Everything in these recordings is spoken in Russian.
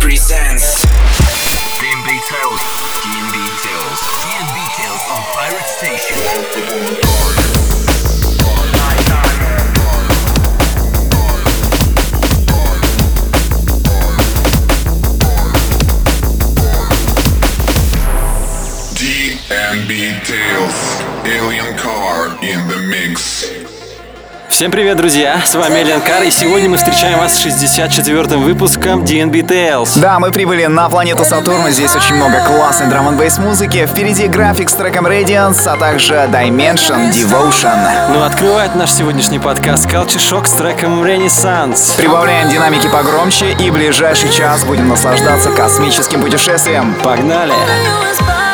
present. Всем привет, друзья! С вами Элен Кар, и сегодня мы встречаем вас с 64-м выпуском DNB Tales. Да, мы прибыли на планету Сатурн, здесь очень много классной драм н музыки. Впереди график с треком Radiance, а также Dimension Devotion. Ну, открывает наш сегодняшний подкаст Culture Shock с треком Renaissance. Прибавляем динамики погромче и ближайший час будем наслаждаться космическим путешествием. Погнали! Pirate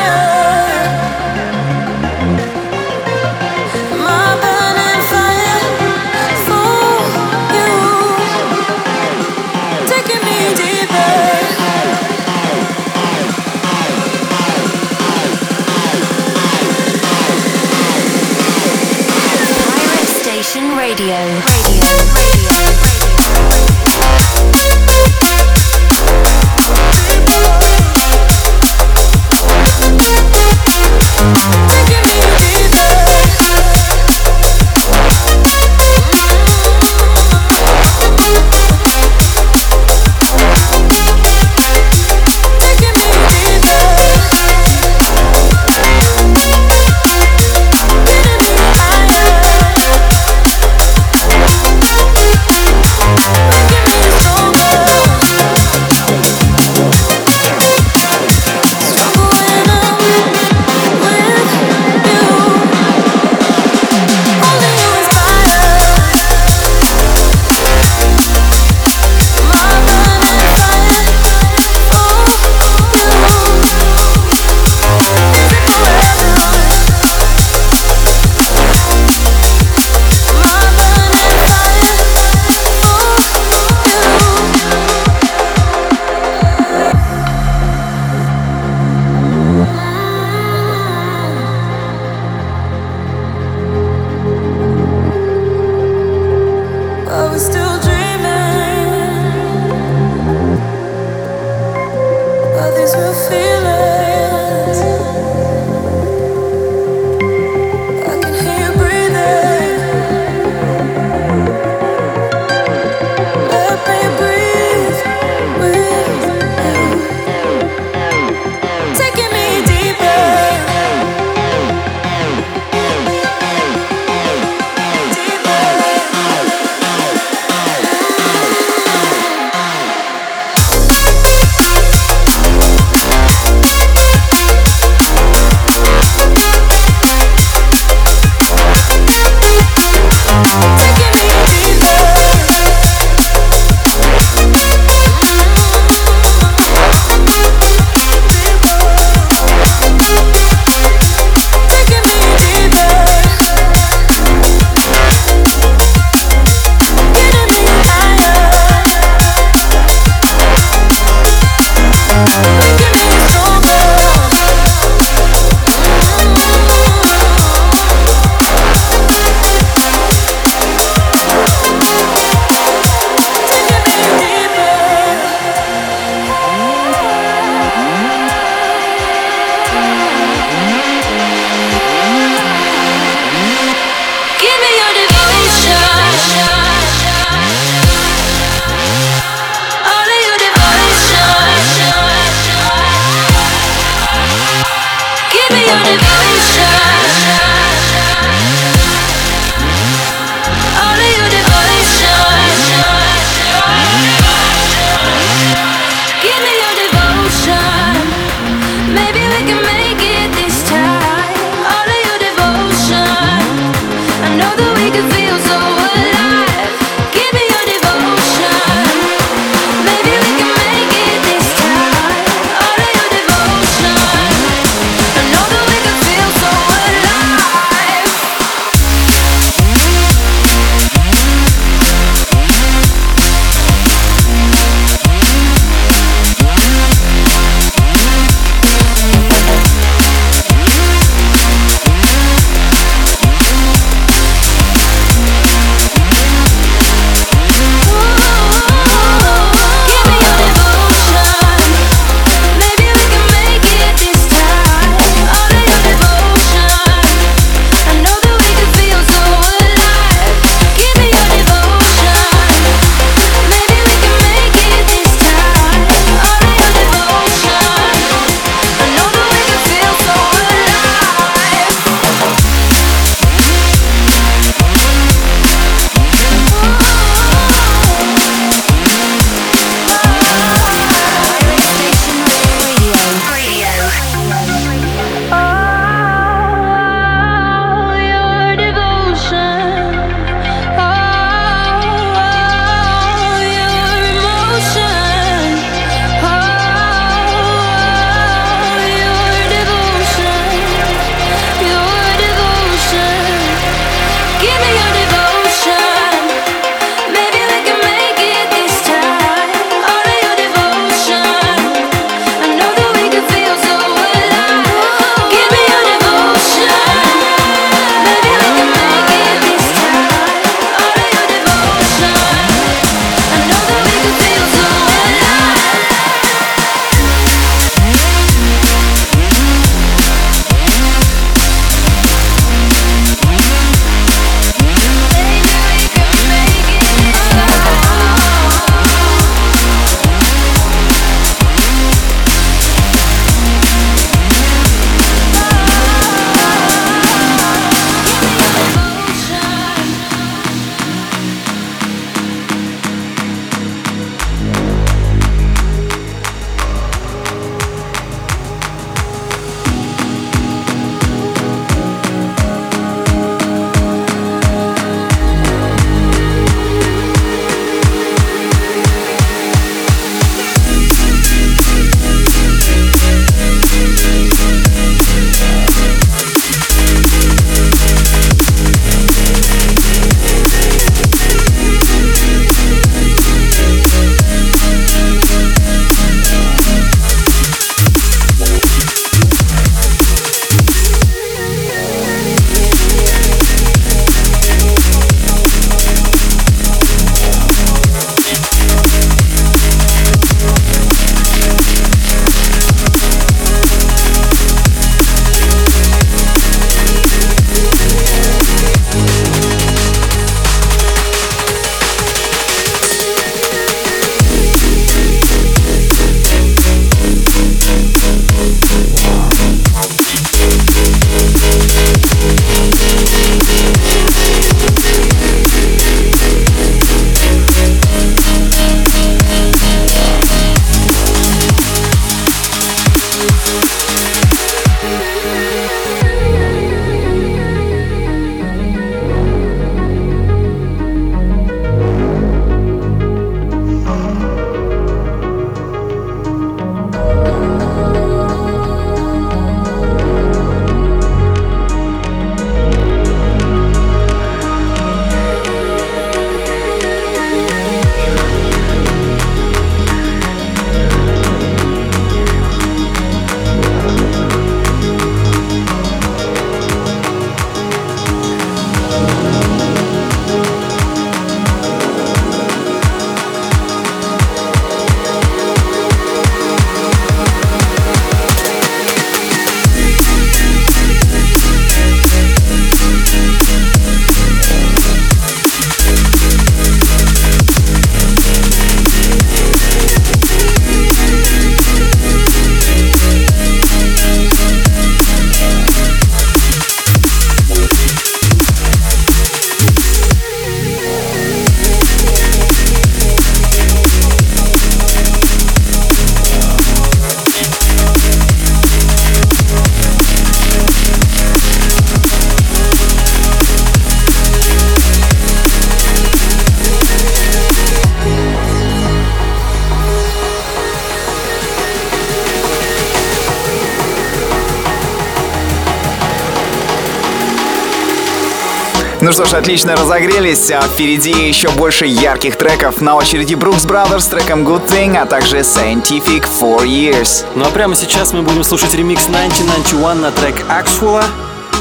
Ну что ж, отлично разогрелись. А впереди еще больше ярких треков. На очереди Brooks Brothers с треком Good Thing, а также Scientific Four Years. Ну а прямо сейчас мы будем слушать ремикс 1991 на трек Axwell,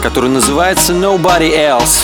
который называется Nobody Else.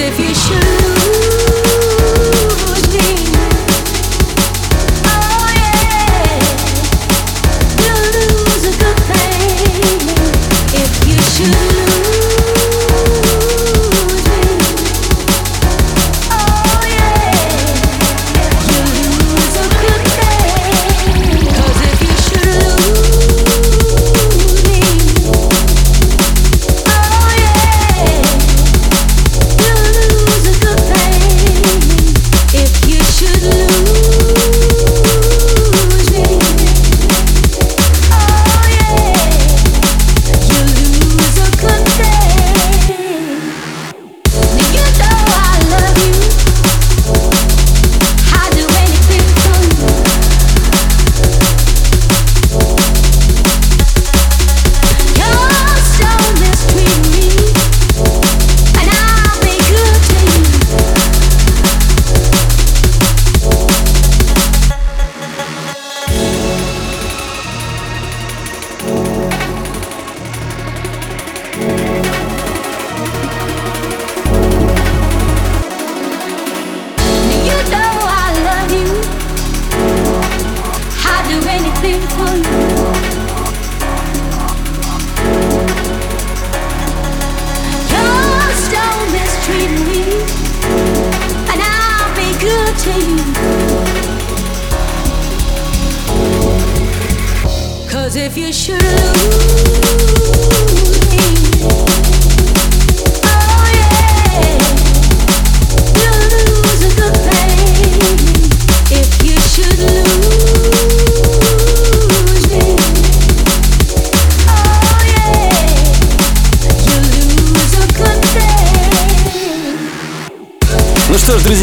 If you should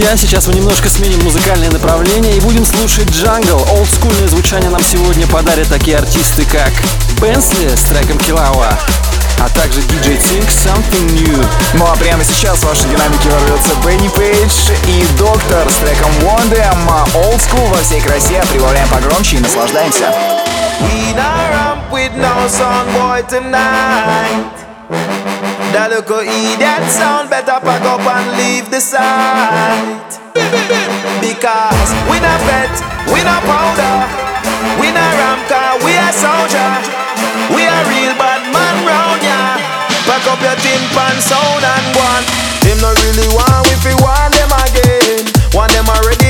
друзья, сейчас мы немножко сменим музыкальное направление и будем слушать джангл. Олдскульное звучание нам сегодня подарят такие артисты, как Бенсли с треком Килауа, а также DJ Think Something New. Ну а прямо сейчас в ваши динамики ворвется Бенни Пейдж и Доктор с треком Them. Old School во всей красе. Прибавляем погромче и наслаждаемся. Not ramp with no sound boy tonight. That little idiot sound better pack up and leave the site. Because we not bet, we not powder, we not ram car, we a soldier. We a real bad man round ya. Pack up your tin pan sound and go on. Them not really want if we want them again. Want them already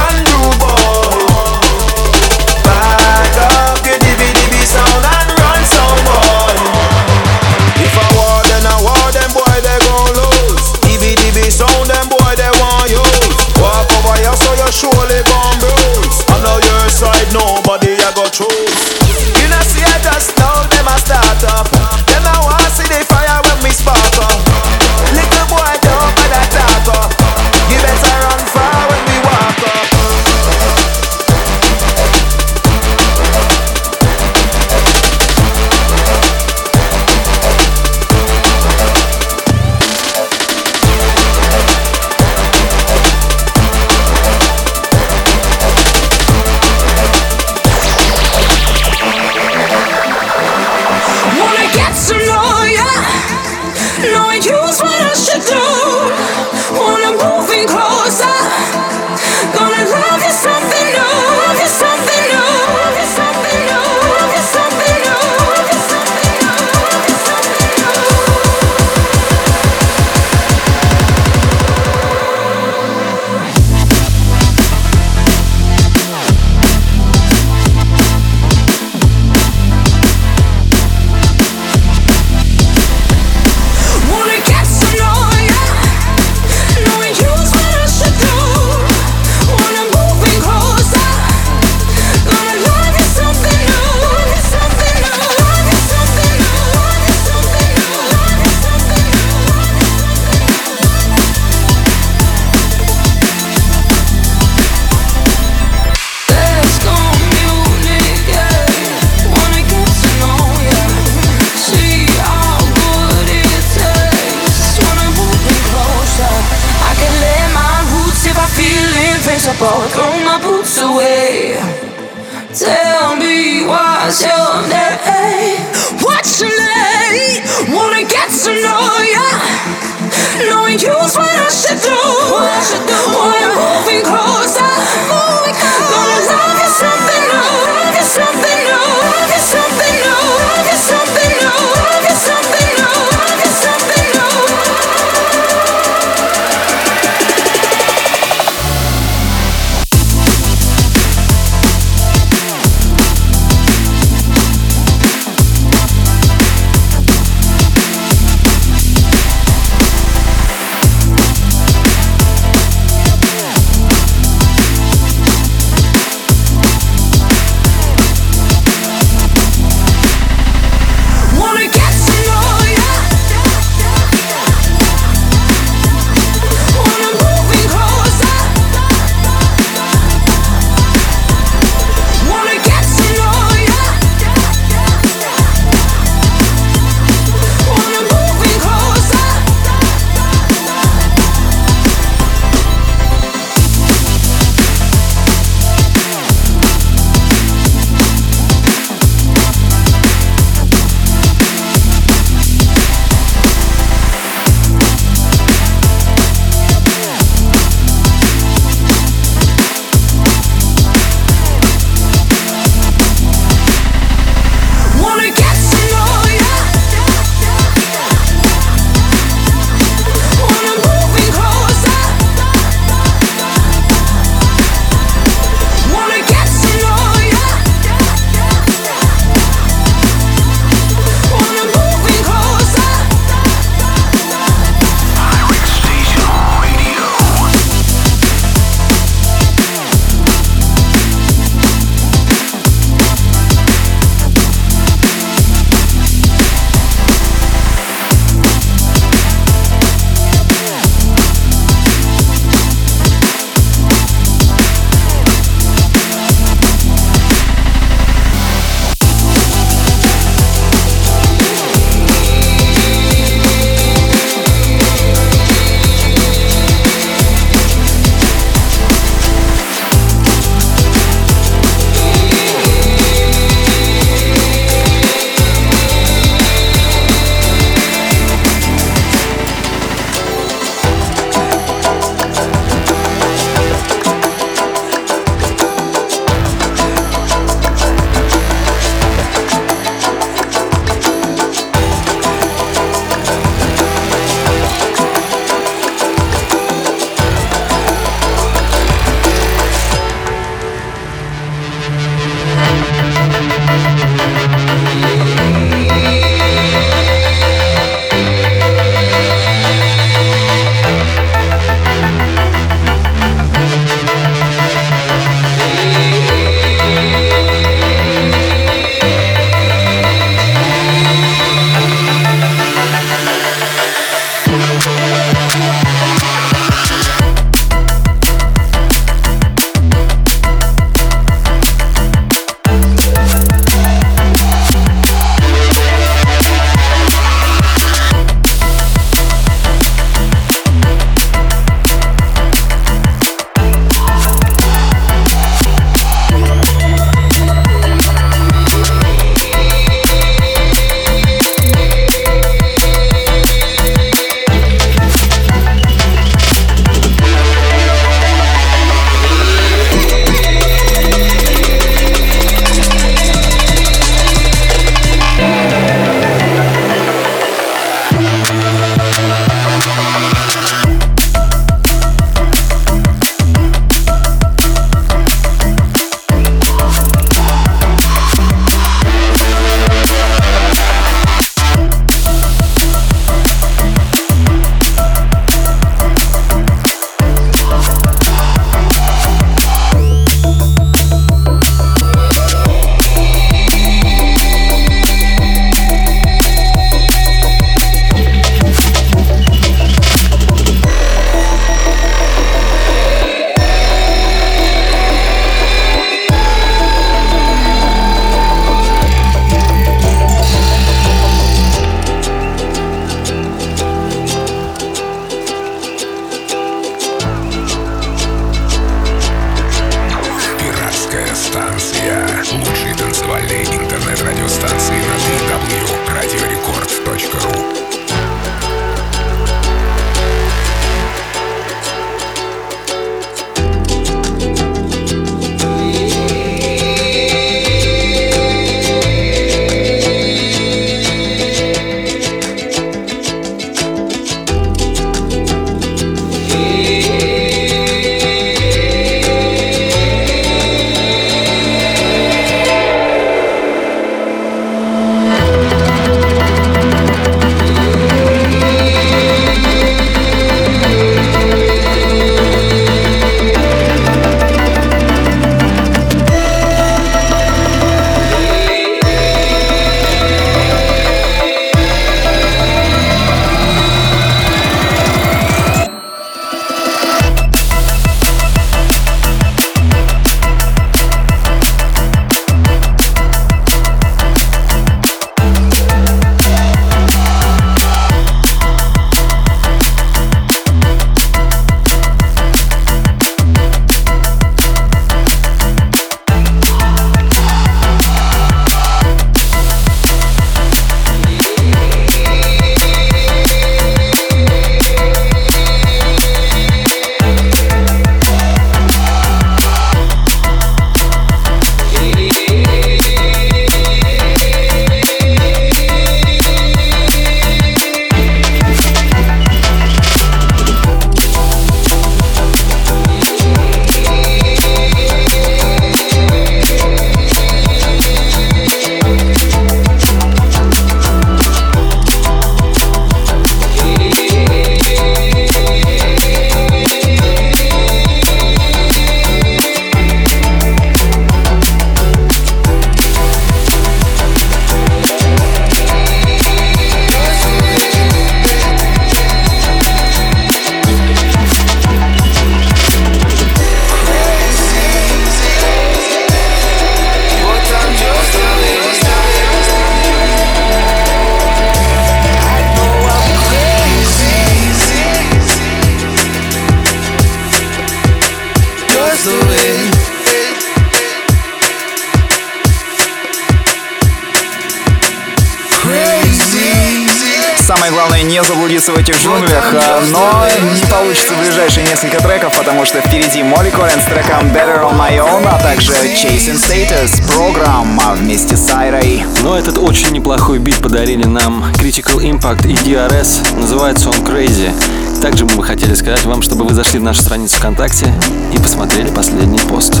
этих джунглях, а, но не получится в ближайшие несколько треков, потому что впереди Молли Коллин с треком Better On My Own, а также Chasing Status, программа вместе с Айрой. Но этот очень неплохой бит подарили нам Critical Impact и DRS, называется он Crazy. Также мы бы хотели сказать вам, чтобы вы зашли в нашу страницу ВКонтакте и посмотрели последний пост.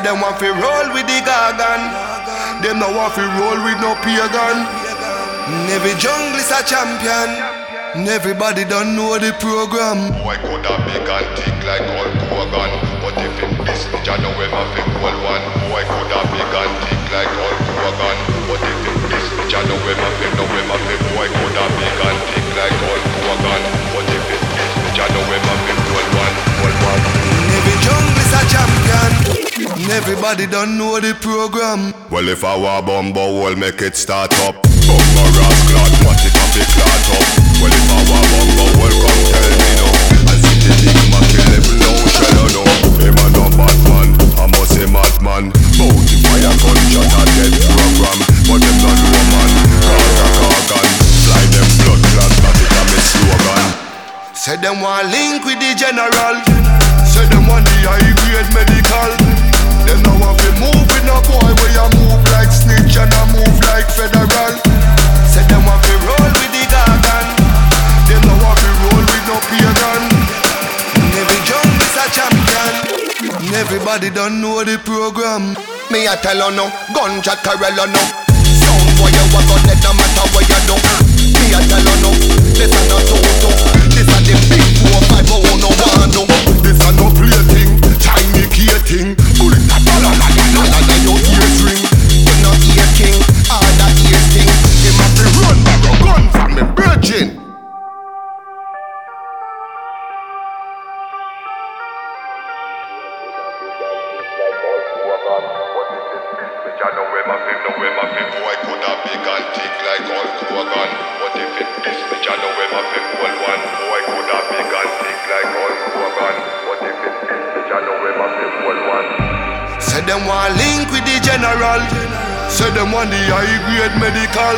Say them want to roll with the gargan. Them now want to roll with no pagan. Every jungle is a champion. Everybody don't know the program. Boy could have big and thick like Hulk Hogan But if him this bitch I know him a cool one Boy could have big and thick like Hulk Hogan But if him this bitch I know him a know him a boy could have big and thick like Hulk Hogan But if him this bitch I know him a cool And Everybody don't know the program. Well if I were bumbo will make it start up. Bumbo ras clot what it have a clot up. Well if I were bumbo well come tell me now I see the big man kill him no shadow no. Him a no bad man I must say madman Bounty fire gunshot a dead program But them not woman Cause a cargan Fly them blood clot that it a me slogan. Say them want link with the general. Everybody don't know the program. Me a tell her no, gun chat carol her no. Some boy you walk out, no matter what you do. Me a tell her no, this a no toto. This a the big four five oh no one oh, no. Oh. This a no play thing, Chinese key thing. Bullet a dollar like a dollar like you. say them want the high grade medical.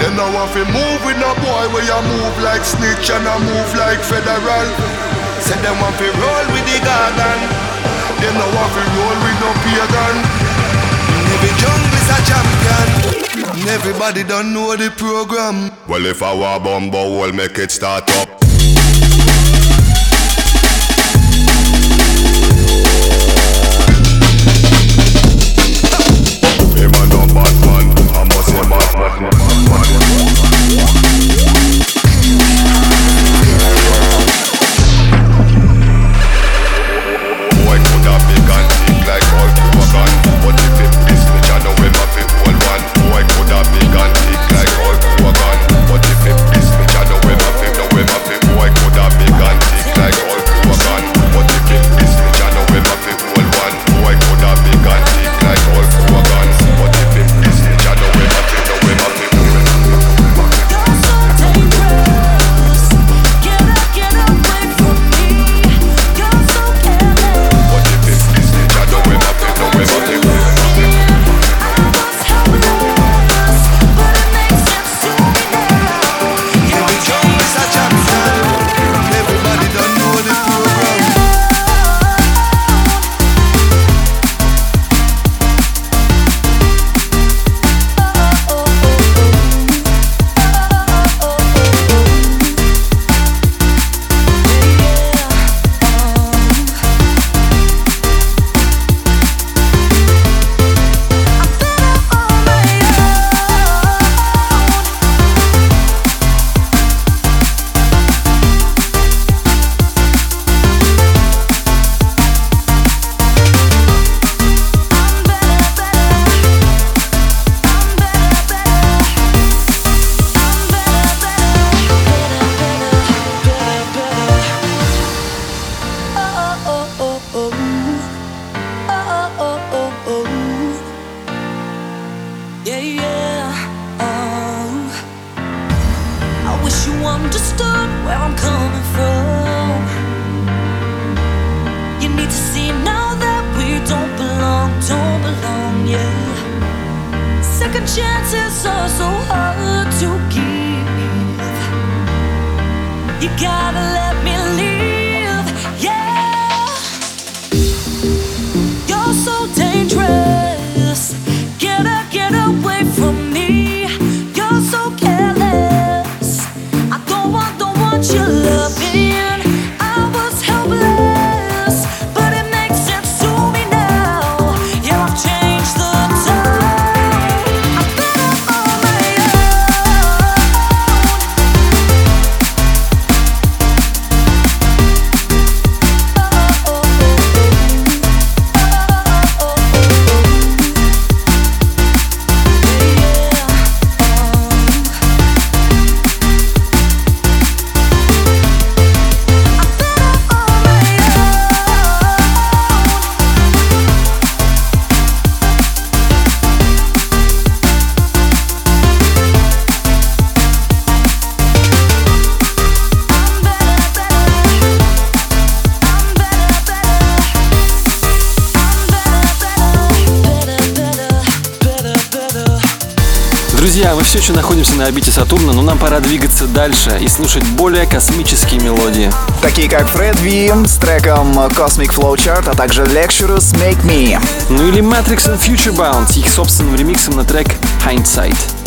Then now if you move with a boy where you move like snitch and I move like federal. Say them want to roll with the garden. Then now if you roll with no pagan. Every jungle's a champion. Everybody don't know the program. Well, if I were bumble, we'll make it start up. chances на орбите Сатурна, но нам пора двигаться дальше и слушать более космические мелодии. Такие как Фред Ви с треком Cosmic Flowchart, а также Lecturous Make Me. Ну или Matrix and Future Bound с их собственным ремиксом на трек Hindsight.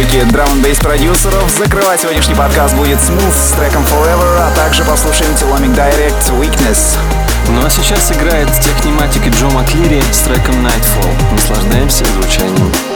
Тройки драм н продюсеров. Закрывать сегодняшний подкаст будет Smooth с треком Forever, а также послушаем Telomic Direct Weakness. Ну а сейчас играет Техниматик Джо Маклири с треком Nightfall. Наслаждаемся звучанием.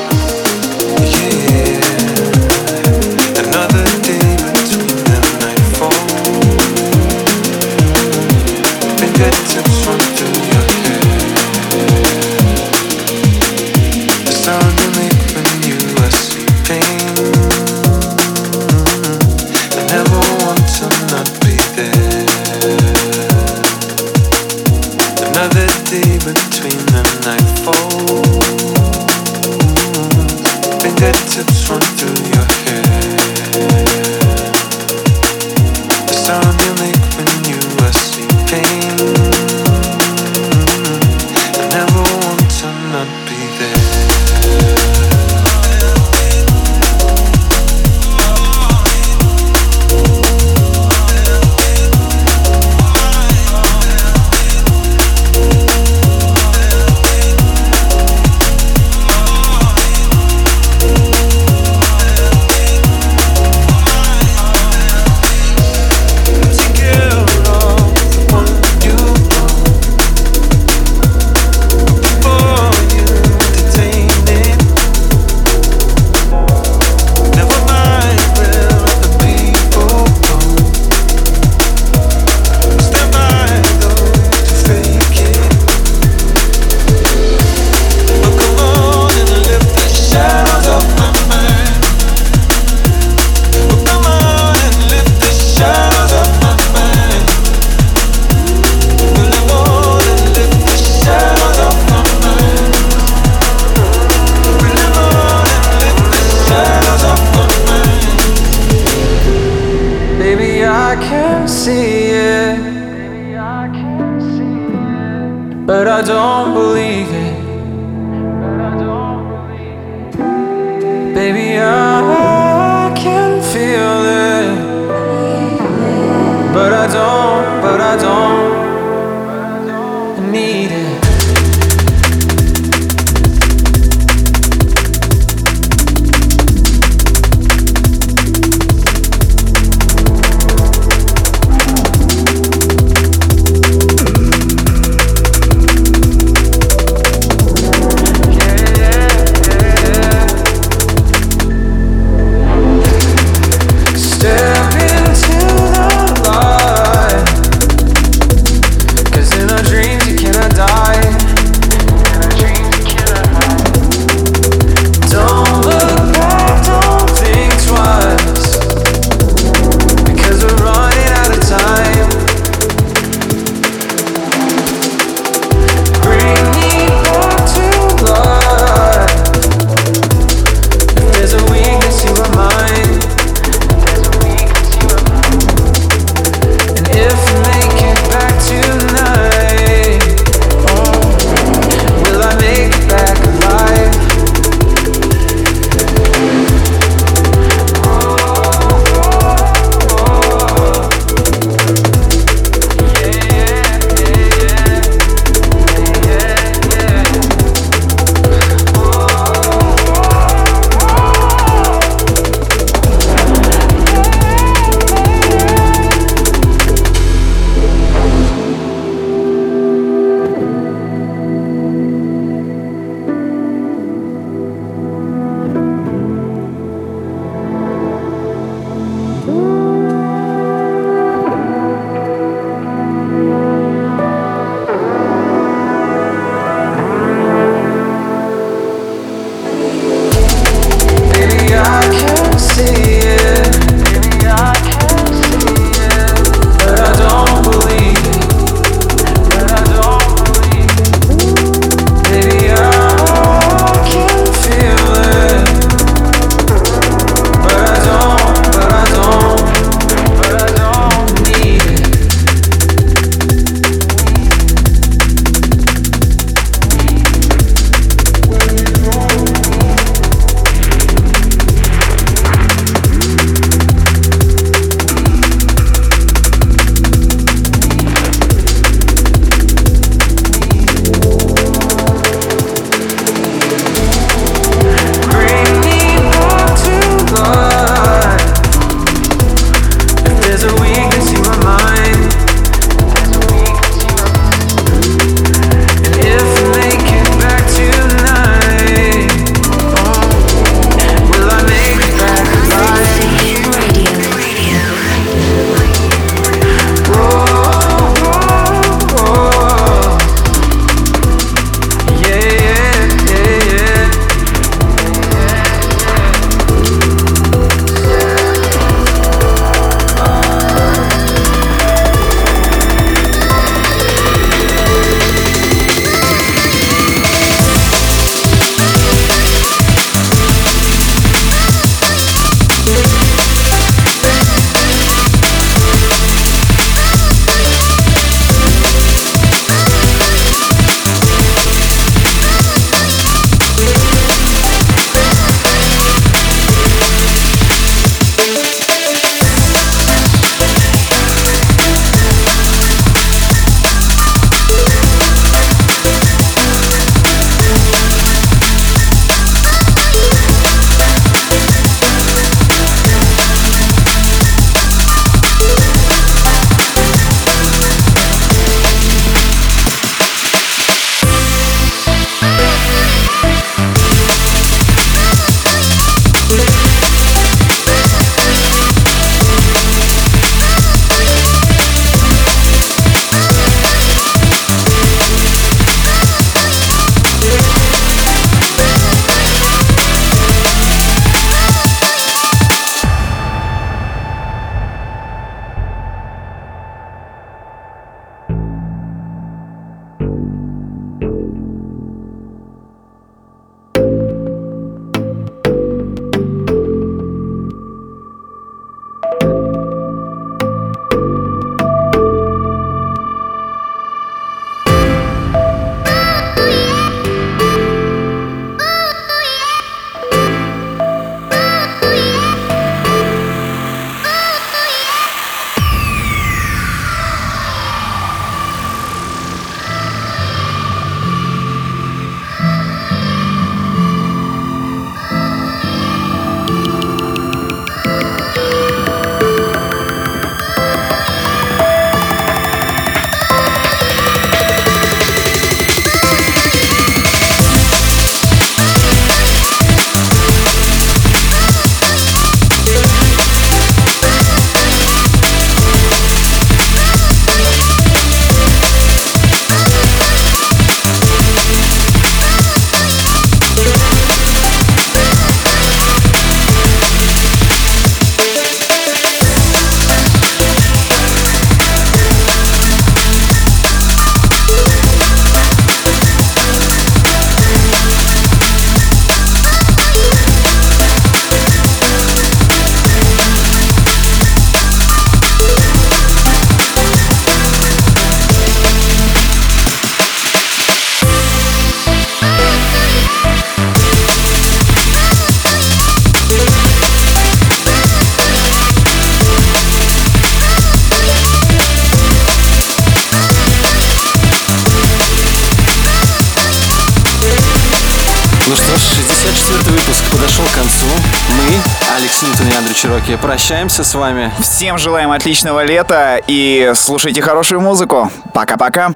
Прощаемся с вами. Всем желаем отличного лета и слушайте хорошую музыку. Пока-пока.